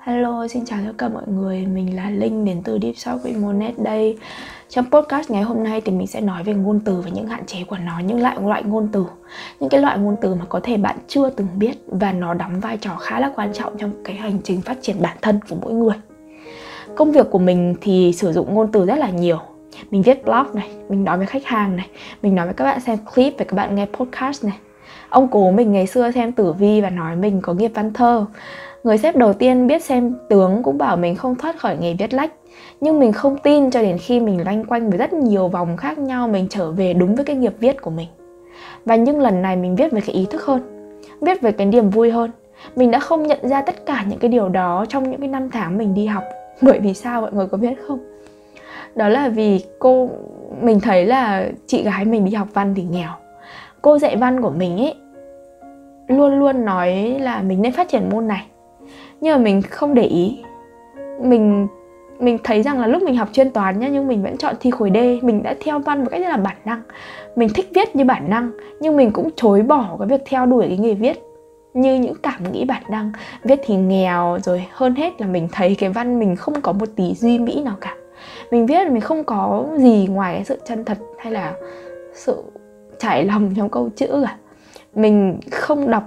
Hello, xin chào tất cả mọi người, mình là Linh đến từ Deep Shop with Monet đây. Trong podcast ngày hôm nay thì mình sẽ nói về ngôn từ và những hạn chế của nó, những loại loại ngôn từ. Những cái loại ngôn từ mà có thể bạn chưa từng biết và nó đóng vai trò khá là quan trọng trong cái hành trình phát triển bản thân của mỗi người. Công việc của mình thì sử dụng ngôn từ rất là nhiều. Mình viết blog này, mình nói với khách hàng này, mình nói với các bạn xem clip và các bạn nghe podcast này. Ông cố mình ngày xưa xem tử vi và nói mình có nghiệp văn thơ. Người sếp đầu tiên biết xem tướng cũng bảo mình không thoát khỏi nghề viết lách. Nhưng mình không tin cho đến khi mình loanh quanh với rất nhiều vòng khác nhau, Mình trở về đúng với cái nghiệp viết của mình. Và nhưng lần này mình viết về cái ý thức hơn, Viết về cái niềm vui hơn. Mình đã không nhận ra tất cả những cái điều đó trong những cái năm tháng mình đi học. Bởi vì sao mọi người có biết không? Đó là vì cô, mình thấy là chị gái mình đi học văn thì nghèo. Cô dạy văn của mình ấy, luôn luôn nói là mình nên phát triển môn này. Nhưng mà mình không để ý. Mình mình thấy rằng là lúc mình học chuyên toán nhá, nhưng mình vẫn chọn thi khối D. Mình đã theo văn một cách rất là bản năng. Mình thích viết như bản năng, nhưng mình cũng chối bỏ cái việc theo đuổi cái nghề viết. Như những cảm nghĩ bản năng, viết thì nghèo rồi, hơn hết là mình thấy cái văn mình không có một tí duy mỹ nào cả. Mình viết mình không có gì ngoài cái sự chân thật hay là sự trải lòng trong câu chữ cả mình không đọc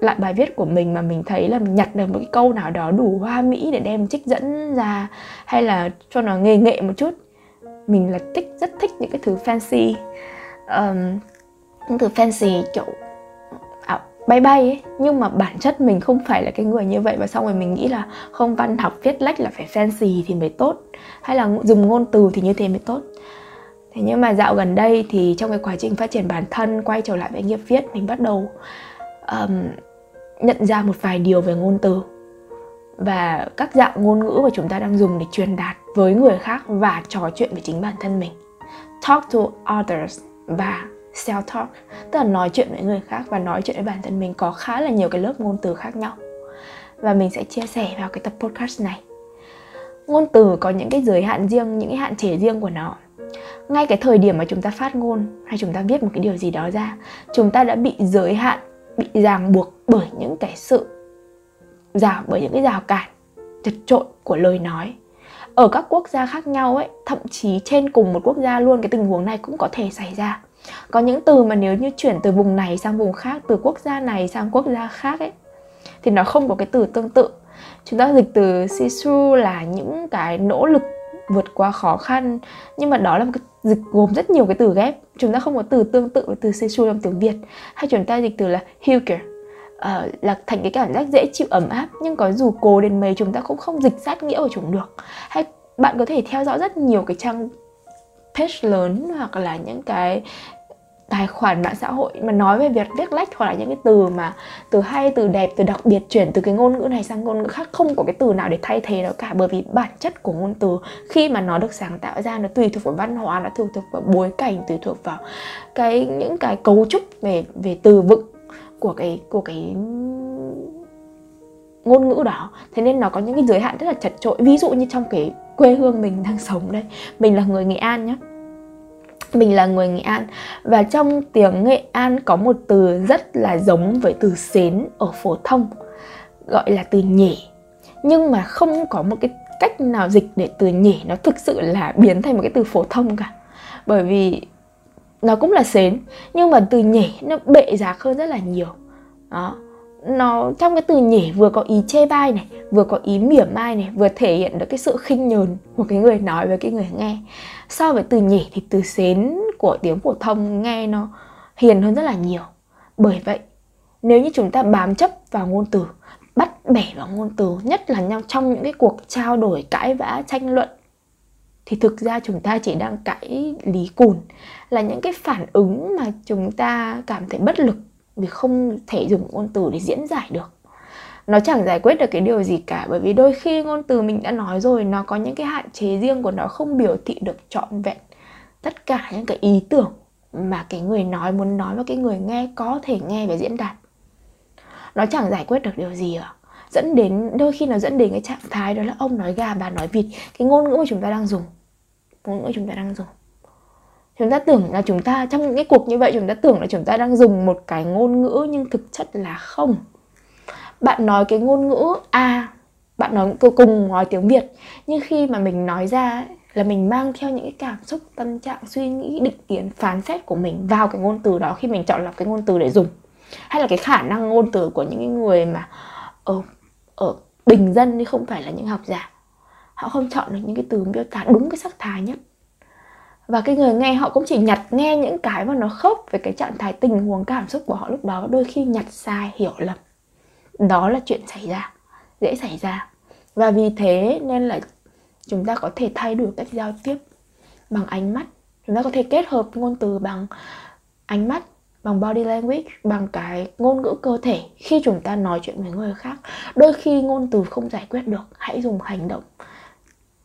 lại bài viết của mình mà mình thấy là mình nhặt được một cái câu nào đó đủ hoa mỹ để đem trích dẫn ra hay là cho nó nghề nghệ một chút. Mình là thích rất thích những cái thứ fancy. Um, những thứ fancy kiểu à, bay bay ấy. Nhưng mà bản chất mình không phải là cái người như vậy và xong rồi mình nghĩ là không văn học viết lách là phải fancy thì mới tốt. Hay là dùng ngôn từ thì như thế mới tốt thế nhưng mà dạo gần đây thì trong cái quá trình phát triển bản thân quay trở lại với nghiệp viết mình bắt đầu um, nhận ra một vài điều về ngôn từ và các dạng ngôn ngữ mà chúng ta đang dùng để truyền đạt với người khác và trò chuyện với chính bản thân mình. Talk to others và self talk tức là nói chuyện với người khác và nói chuyện với bản thân mình có khá là nhiều cái lớp ngôn từ khác nhau. Và mình sẽ chia sẻ vào cái tập podcast này. Ngôn từ có những cái giới hạn riêng những cái hạn chế riêng của nó ngay cái thời điểm mà chúng ta phát ngôn hay chúng ta viết một cái điều gì đó ra, chúng ta đã bị giới hạn, bị ràng buộc bởi những cái sự rào, bởi những cái rào cản, chật trội của lời nói. Ở các quốc gia khác nhau ấy, thậm chí trên cùng một quốc gia luôn, cái tình huống này cũng có thể xảy ra. Có những từ mà nếu như chuyển từ vùng này sang vùng khác, từ quốc gia này sang quốc gia khác ấy, thì nó không có cái từ tương tự. Chúng ta dịch từ sisu là những cái nỗ lực vượt qua khó khăn, nhưng mà đó là một cái dịch gồm rất nhiều cái từ ghép. Chúng ta không có từ tương tự với từ sensual trong tiếng Việt. Hay chúng ta dịch từ là hugger uh, ờ, là thành cái cảm giác dễ chịu ấm áp nhưng có dù cố đến mấy chúng ta cũng không dịch sát nghĩa của chúng được. Hay bạn có thể theo dõi rất nhiều cái trang page lớn hoặc là những cái tài khoản mạng xã hội, mà nói về việc viết lách hoặc là những cái từ mà từ hay, từ đẹp, từ đặc biệt chuyển từ cái ngôn ngữ này sang ngôn ngữ khác, không có cái từ nào để thay thế nó cả, bởi vì bản chất của ngôn từ khi mà nó được sáng tạo ra nó tùy thuộc vào văn hóa, nó tùy thuộc vào bối cảnh, tùy thuộc vào cái, những cái cấu trúc về về từ vựng của cái của cái ngôn ngữ đó. Thế nên nó có những cái giới hạn rất là chật trội ví dụ như trong cái quê hương mình đang sống đây, mình là người nghệ an nhé mình là người Nghệ An. Và trong tiếng Nghệ An có một từ rất là giống với từ xến ở phổ thông, gọi là từ nhỉ nhưng mà không có một cái cách nào dịch để từ nhỉ nó thực sự là biến thành một cái từ phổ thông cả. Bởi vì nó cũng là xến, nhưng mà từ nhỉ nó bệ giá hơn rất là nhiều. Đó nó, trong cái từ nhỉ vừa có ý chê bai này, vừa có ý mỉa mai này, vừa thể hiện được cái sự khinh nhờn của cái người nói với cái người nghe. So với từ nhỉ thì từ xến của tiếng phổ thông nghe nó hiền hơn rất là nhiều. Bởi vậy, nếu như chúng ta bám chấp vào ngôn từ, bắt bẻ vào ngôn từ, nhất là nhau trong những cái cuộc trao đổi cãi vã, tranh luận, thì thực ra chúng ta chỉ đang cãi lý cùn là những cái phản ứng mà chúng ta cảm thấy bất lực vì không thể dùng ngôn từ để diễn giải được. Nó chẳng giải quyết được cái điều gì cả, bởi vì đôi khi ngôn từ mình đã nói rồi, nó có những cái hạn chế riêng của nó không biểu thị được trọn vẹn tất cả những cái ý tưởng mà cái người nói muốn nói và cái người nghe có thể nghe và diễn đạt. Nó chẳng giải quyết được điều gì à dẫn đến, đôi khi nó dẫn đến cái trạng thái đó là ông nói gà, bà nói vịt, cái ngôn ngữ mà chúng ta đang dùng, ngôn ngữ chúng ta đang dùng chúng ta tưởng là chúng ta, trong những cái cuộc như vậy, chúng ta tưởng là chúng ta đang dùng một cái ngôn ngữ nhưng thực chất là không. Bạn nói cái ngôn ngữ a, bạn bạn nói cùng nói tiếng việt, nhưng khi mà mình nói ra là mình mang theo những cái cảm xúc, tâm trạng, suy nghĩ, định kiến, phán xét của mình vào cái ngôn từ đó khi mình chọn lọc cái ngôn từ để dùng. Hay là cái khả năng ngôn từ của những cái người mà ở ở bình dân thì không phải là những học giả. Họ không chọn được những cái từ miêu tả đúng cái sắc thái nhất và cái người nghe họ cũng chỉ nhặt nghe những cái mà nó khớp về cái trạng thái tình huống, cảm xúc của họ lúc đó, đôi khi nhặt sai, hiểu lầm. Đó là chuyện xảy ra, dễ xảy ra. Và vì thế nên là chúng ta có thể thay đổi cách giao tiếp bằng ánh mắt. Chúng ta có thể kết hợp ngôn từ bằng ánh mắt, bằng body language, bằng cái ngôn ngữ cơ thể khi chúng ta nói chuyện với người khác. Đôi khi ngôn từ không giải quyết được, hãy dùng hành động.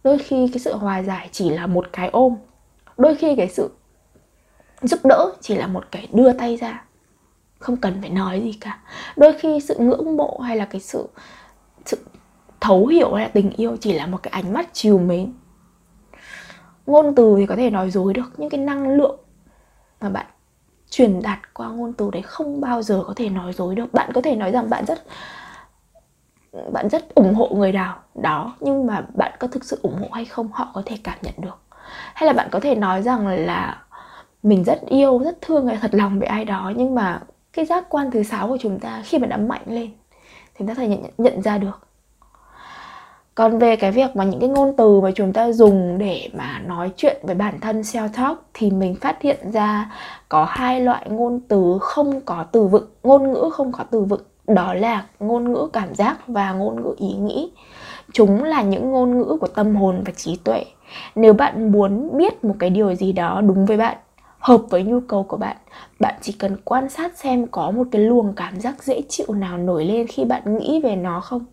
Đôi khi cái sự hòa giải chỉ là một cái ôm đôi khi cái sự giúp đỡ chỉ là một cái đưa tay ra, không cần phải nói gì cả. Đôi khi sự ngưỡng mộ hay là cái sự sự thấu hiểu hay là tình yêu chỉ là một cái ánh mắt chiều mến. Ngôn từ thì có thể nói dối được, nhưng cái năng lượng mà bạn truyền đạt qua ngôn từ đấy không bao giờ có thể nói dối được. Bạn có thể nói rằng bạn rất bạn rất ủng hộ người nào đó, nhưng mà bạn có thực sự ủng hộ hay không, họ có thể cảm nhận được hay là bạn có thể nói rằng là mình rất yêu rất thương người thật lòng với ai đó nhưng mà cái giác quan thứ sáu của chúng ta khi mà đã mạnh lên thì ta thể nhận, nhận ra được. Còn về cái việc mà những cái ngôn từ mà chúng ta dùng để mà nói chuyện với bản thân self talk thì mình phát hiện ra có hai loại ngôn từ không có từ vựng ngôn ngữ không có từ vựng. Đó là ngôn ngữ cảm giác và ngôn ngữ ý nghĩ. Chúng là những ngôn ngữ của tâm hồn và trí tuệ nếu bạn muốn biết một cái điều gì đó đúng với bạn, hợp với nhu cầu của bạn bạn chỉ cần quan sát xem có một cái luồng cảm giác dễ chịu nào nổi lên khi bạn nghĩ về nó không.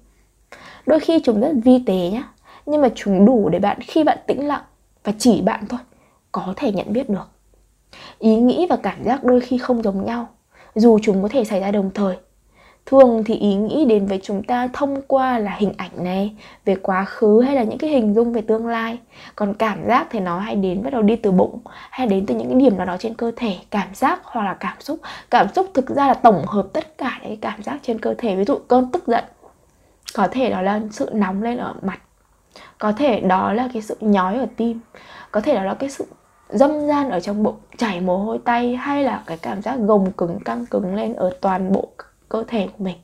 Đôi khi chúng rất vi tế nhá, nhưng mà chúng đủ để bạn khi bạn tĩnh lặng và chỉ bạn thôi, có thể nhận biết được. Ý nghĩ và cảm giác đôi khi không giống nhau, dù chúng có thể xảy ra đồng thời thường thì ý nghĩ đến với chúng ta thông qua là hình ảnh này, về quá khứ hay là những cái hình dung về tương lai. Còn cảm giác thì nó hay đến bắt đầu đi từ bụng, hay đến từ những cái điểm nào đó trên cơ thể. Cảm giác hoặc là cảm xúc. Cảm xúc thực ra là tổng hợp tất cả những cái cảm giác trên cơ thể. Ví dụ cơn tức giận, có thể đó là sự nóng lên ở mặt. Có thể đó là cái sự nhói ở tim. Có thể đó là cái sự dâm gian ở trong bụng, chảy mồ hôi tay, hay là cái cảm giác gồng cứng, căng cứng lên ở toàn bộ cơ thể của mình.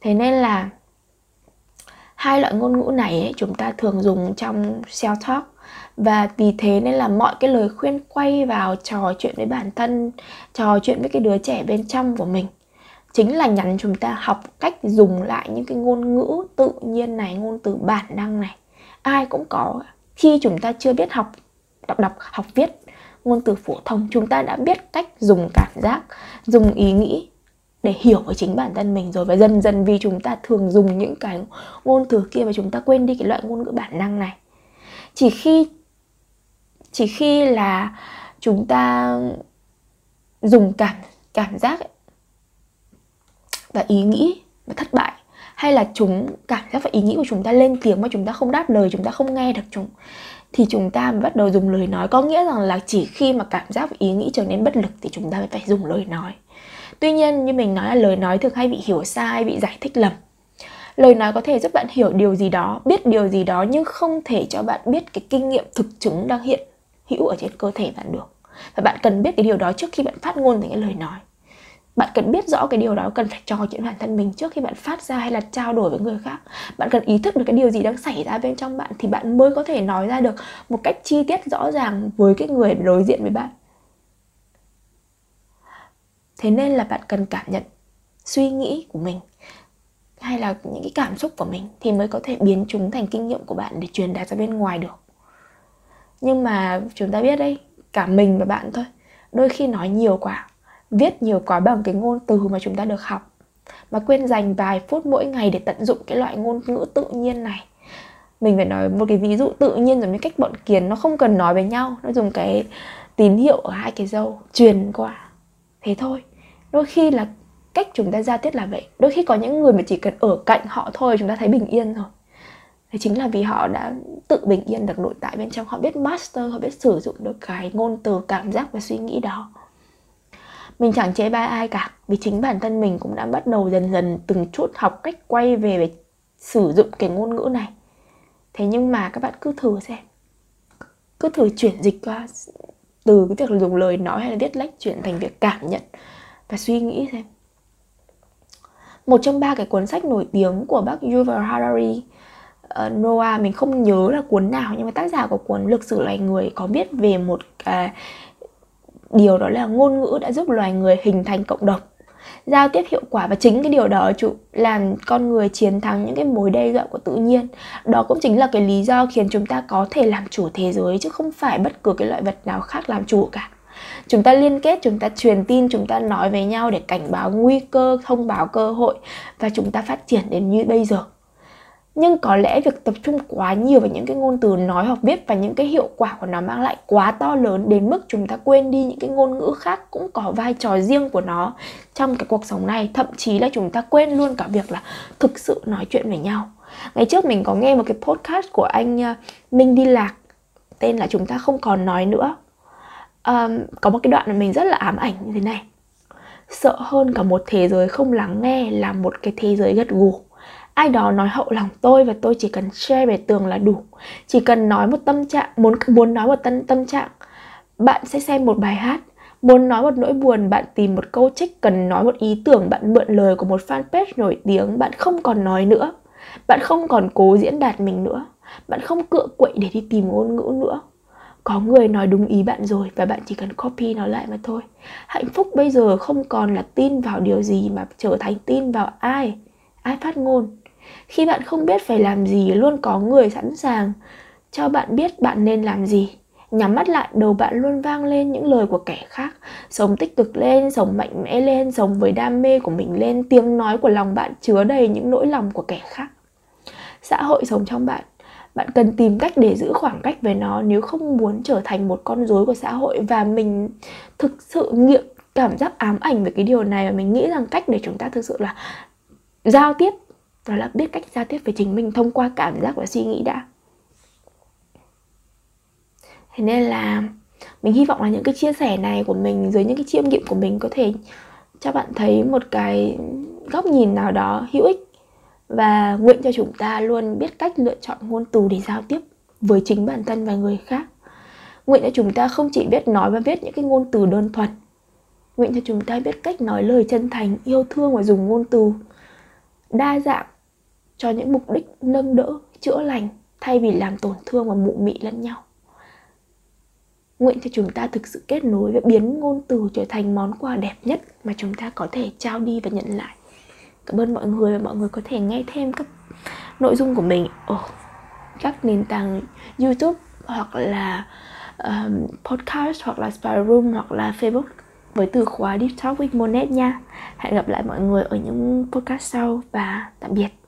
Thế nên là hai loại ngôn ngữ này ấy, chúng ta thường dùng trong self talk. Và vì thế nên là mọi cái lời khuyên quay vào trò chuyện với bản thân trò chuyện với cái đứa trẻ bên trong của mình chính là nhắn chúng ta học cách dùng lại những cái ngôn ngữ tự nhiên này ngôn từ bản năng này. Ai cũng có. Khi chúng ta chưa biết học đọc đọc học viết ngôn từ phổ thông chúng ta đã biết cách dùng cảm giác dùng ý nghĩ để hiểu với chính bản thân mình rồi. Và dần dần vì chúng ta thường dùng những cái ngôn từ kia và chúng ta quên đi cái loại ngôn ngữ bản năng này. Chỉ khi chỉ khi là chúng ta dùng cảm cảm giác ấy, và ý nghĩ và thất bại hay là chúng cảm giác và ý nghĩ của chúng ta lên tiếng mà chúng ta không đáp lời chúng ta không nghe được chúng thì chúng ta mới bắt đầu dùng lời nói. Có nghĩa rằng là chỉ khi mà cảm giác và ý nghĩ trở nên bất lực thì chúng ta mới phải dùng lời nói tuy nhiên, như mình nói là lời nói thường hay bị hiểu sai, bị giải thích lầm. Lời nói có thể giúp bạn hiểu điều gì đó, biết điều gì đó nhưng không thể cho bạn biết cái kinh nghiệm thực chứng đang hiện hữu ở trên cơ thể bạn được. Và bạn cần biết cái điều đó trước khi bạn phát ngôn thành cái lời nói. Bạn cần biết rõ cái điều đó, cần phải trò chuyện bản thân mình trước khi bạn phát ra hay là trao đổi với người khác. Bạn cần ý thức được cái điều gì đang xảy ra bên trong bạn thì bạn mới có thể nói ra được một cách chi tiết rõ ràng với cái người đối diện với bạn thế nên là bạn cần cảm nhận suy nghĩ của mình hay là những cái cảm xúc của mình thì mới có thể biến chúng thành kinh nghiệm của bạn để truyền đạt ra bên ngoài được. Nhưng mà chúng ta biết đấy, cả mình và bạn thôi, đôi khi nói nhiều quá, viết nhiều quá bằng cái ngôn từ mà chúng ta được học, mà quên dành vài phút mỗi ngày để tận dụng cái loại ngôn ngữ tự nhiên này. Mình phải nói một cái ví dụ tự nhiên giống như cách bọn kiến nó không cần nói với nhau, nó dùng cái tín hiệu ở hai cái dâu truyền qua. Thế thôi đôi khi là cách chúng ta giao tiếp là vậy. Đôi khi có những người mà chỉ cần ở cạnh họ thôi, chúng ta thấy bình yên rồi thế chính là vì họ đã tự bình yên được nội tại bên trong. Họ biết master, họ biết sử dụng được cái ngôn từ, cảm giác và suy nghĩ đó. Mình chẳng chế bai ai cả, vì chính bản thân mình cũng đã bắt đầu dần dần từng chút học cách quay về sử dụng cái ngôn ngữ này. Thế nhưng mà các bạn cứ thử xem. Cứ thử chuyển dịch qua, từ cái việc dùng lời nói hay là viết lách chuyển thành việc cảm nhận và suy nghĩ xem. Một trong ba cái cuốn sách nổi tiếng của bác Yuval Harari uh, Noah mình không nhớ là cuốn nào nhưng mà tác giả của cuốn lực sử loài người có viết về một cái điều đó là ngôn ngữ đã giúp loài người hình thành cộng đồng giao tiếp hiệu quả. Và chính cái điều đó chủ làm con người chiến thắng những cái mối đe dọa của tự nhiên. Đó cũng chính là cái lý do khiến chúng ta có thể làm chủ thế giới chứ không phải bất cứ cái loại vật nào khác làm chủ cả chúng ta liên kết, chúng ta truyền tin, chúng ta nói với nhau để cảnh báo nguy cơ, thông báo cơ hội và chúng ta phát triển đến như bây giờ. Nhưng có lẽ việc tập trung quá nhiều vào những cái ngôn từ nói hoặc viết và những cái hiệu quả của nó mang lại quá to lớn đến mức chúng ta quên đi những cái ngôn ngữ khác cũng có vai trò riêng của nó trong cái cuộc sống này. Thậm chí là chúng ta quên luôn cả việc là thực sự nói chuyện với nhau. Ngày trước mình có nghe một cái podcast của anh ờ, Minh Đi Lạc, tên là chúng ta không còn nói nữa um, có một cái đoạn mà mình rất là ám ảnh như thế này. Sợ hơn cả một thế giới không lắng nghe là một cái thế giới gật gù. Ai đó nói hậu lòng tôi và tôi chỉ cần share về tường là đủ. Chỉ cần nói một tâm trạng muốn muốn nói một tâm tâm trạng. Bạn sẽ xem một bài hát. Muốn nói một nỗi buồn bạn tìm một câu trích. Cần nói một ý tưởng bạn mượn lời của một fanpage nổi tiếng. Bạn không còn nói nữa. Bạn không còn cố diễn đạt mình nữa. Bạn không cựa quậy để đi tìm ngôn ngữ nữa có người nói đúng ý bạn rồi và bạn chỉ cần copy nó lại mà thôi. Hạnh phúc bây giờ không còn là tin vào điều gì mà trở thành tin vào ai ai phát ngôn. Khi bạn không biết phải làm gì, luôn có người sẵn sàng cho bạn biết bạn nên làm gì. Nhắm mắt lại, đầu bạn luôn vang lên những lời của kẻ khác. Sống tích cực lên, sống mạnh mẽ lên, sống với đam mê của mình lên, tiếng nói của lòng bạn chứa đầy những nỗi lòng của kẻ khác. Xã hội sống trong bạn bạn cần tìm cách để giữ khoảng cách với nó nếu không muốn trở thành một con rối của xã hội. Và mình thực sự nghiệm, cảm giác ám ảnh về cái điều này và mình nghĩ rằng cách để chúng ta thực sự là giao tiếp, đó là biết cách giao tiếp với chính mình thông qua cảm giác và suy nghĩ đã. Thế nên là mình hy vọng là những cái chia sẻ này của mình dưới những cái chiêm nghiệm của mình có thể cho bạn thấy một cái góc nhìn nào đó hữu ích và nguyện cho chúng ta luôn biết cách lựa chọn ngôn từ để giao tiếp với chính bản thân và người khác. Nguyện cho chúng ta không chỉ biết nói và viết những cái ngôn từ đơn thuần. Nguyện cho chúng ta biết cách nói lời chân thành, yêu thương và dùng ngôn từ đa dạng cho những mục đích nâng đỡ, chữa lành thay vì làm tổn thương và mụ mị lẫn nhau. Nguyện cho chúng ta thực sự kết nối và biến ngôn từ trở thành món quà đẹp nhất mà chúng ta có thể trao đi và nhận lại cảm ơn mọi người và mọi người có thể nghe thêm các nội dung của mình ở các nền tảng youtube hoặc là um, podcast hoặc là spy room hoặc là facebook với từ khóa Deep Talk with Monet nha. Hẹn gặp lại mọi người ở những podcast sau và tạm biệt.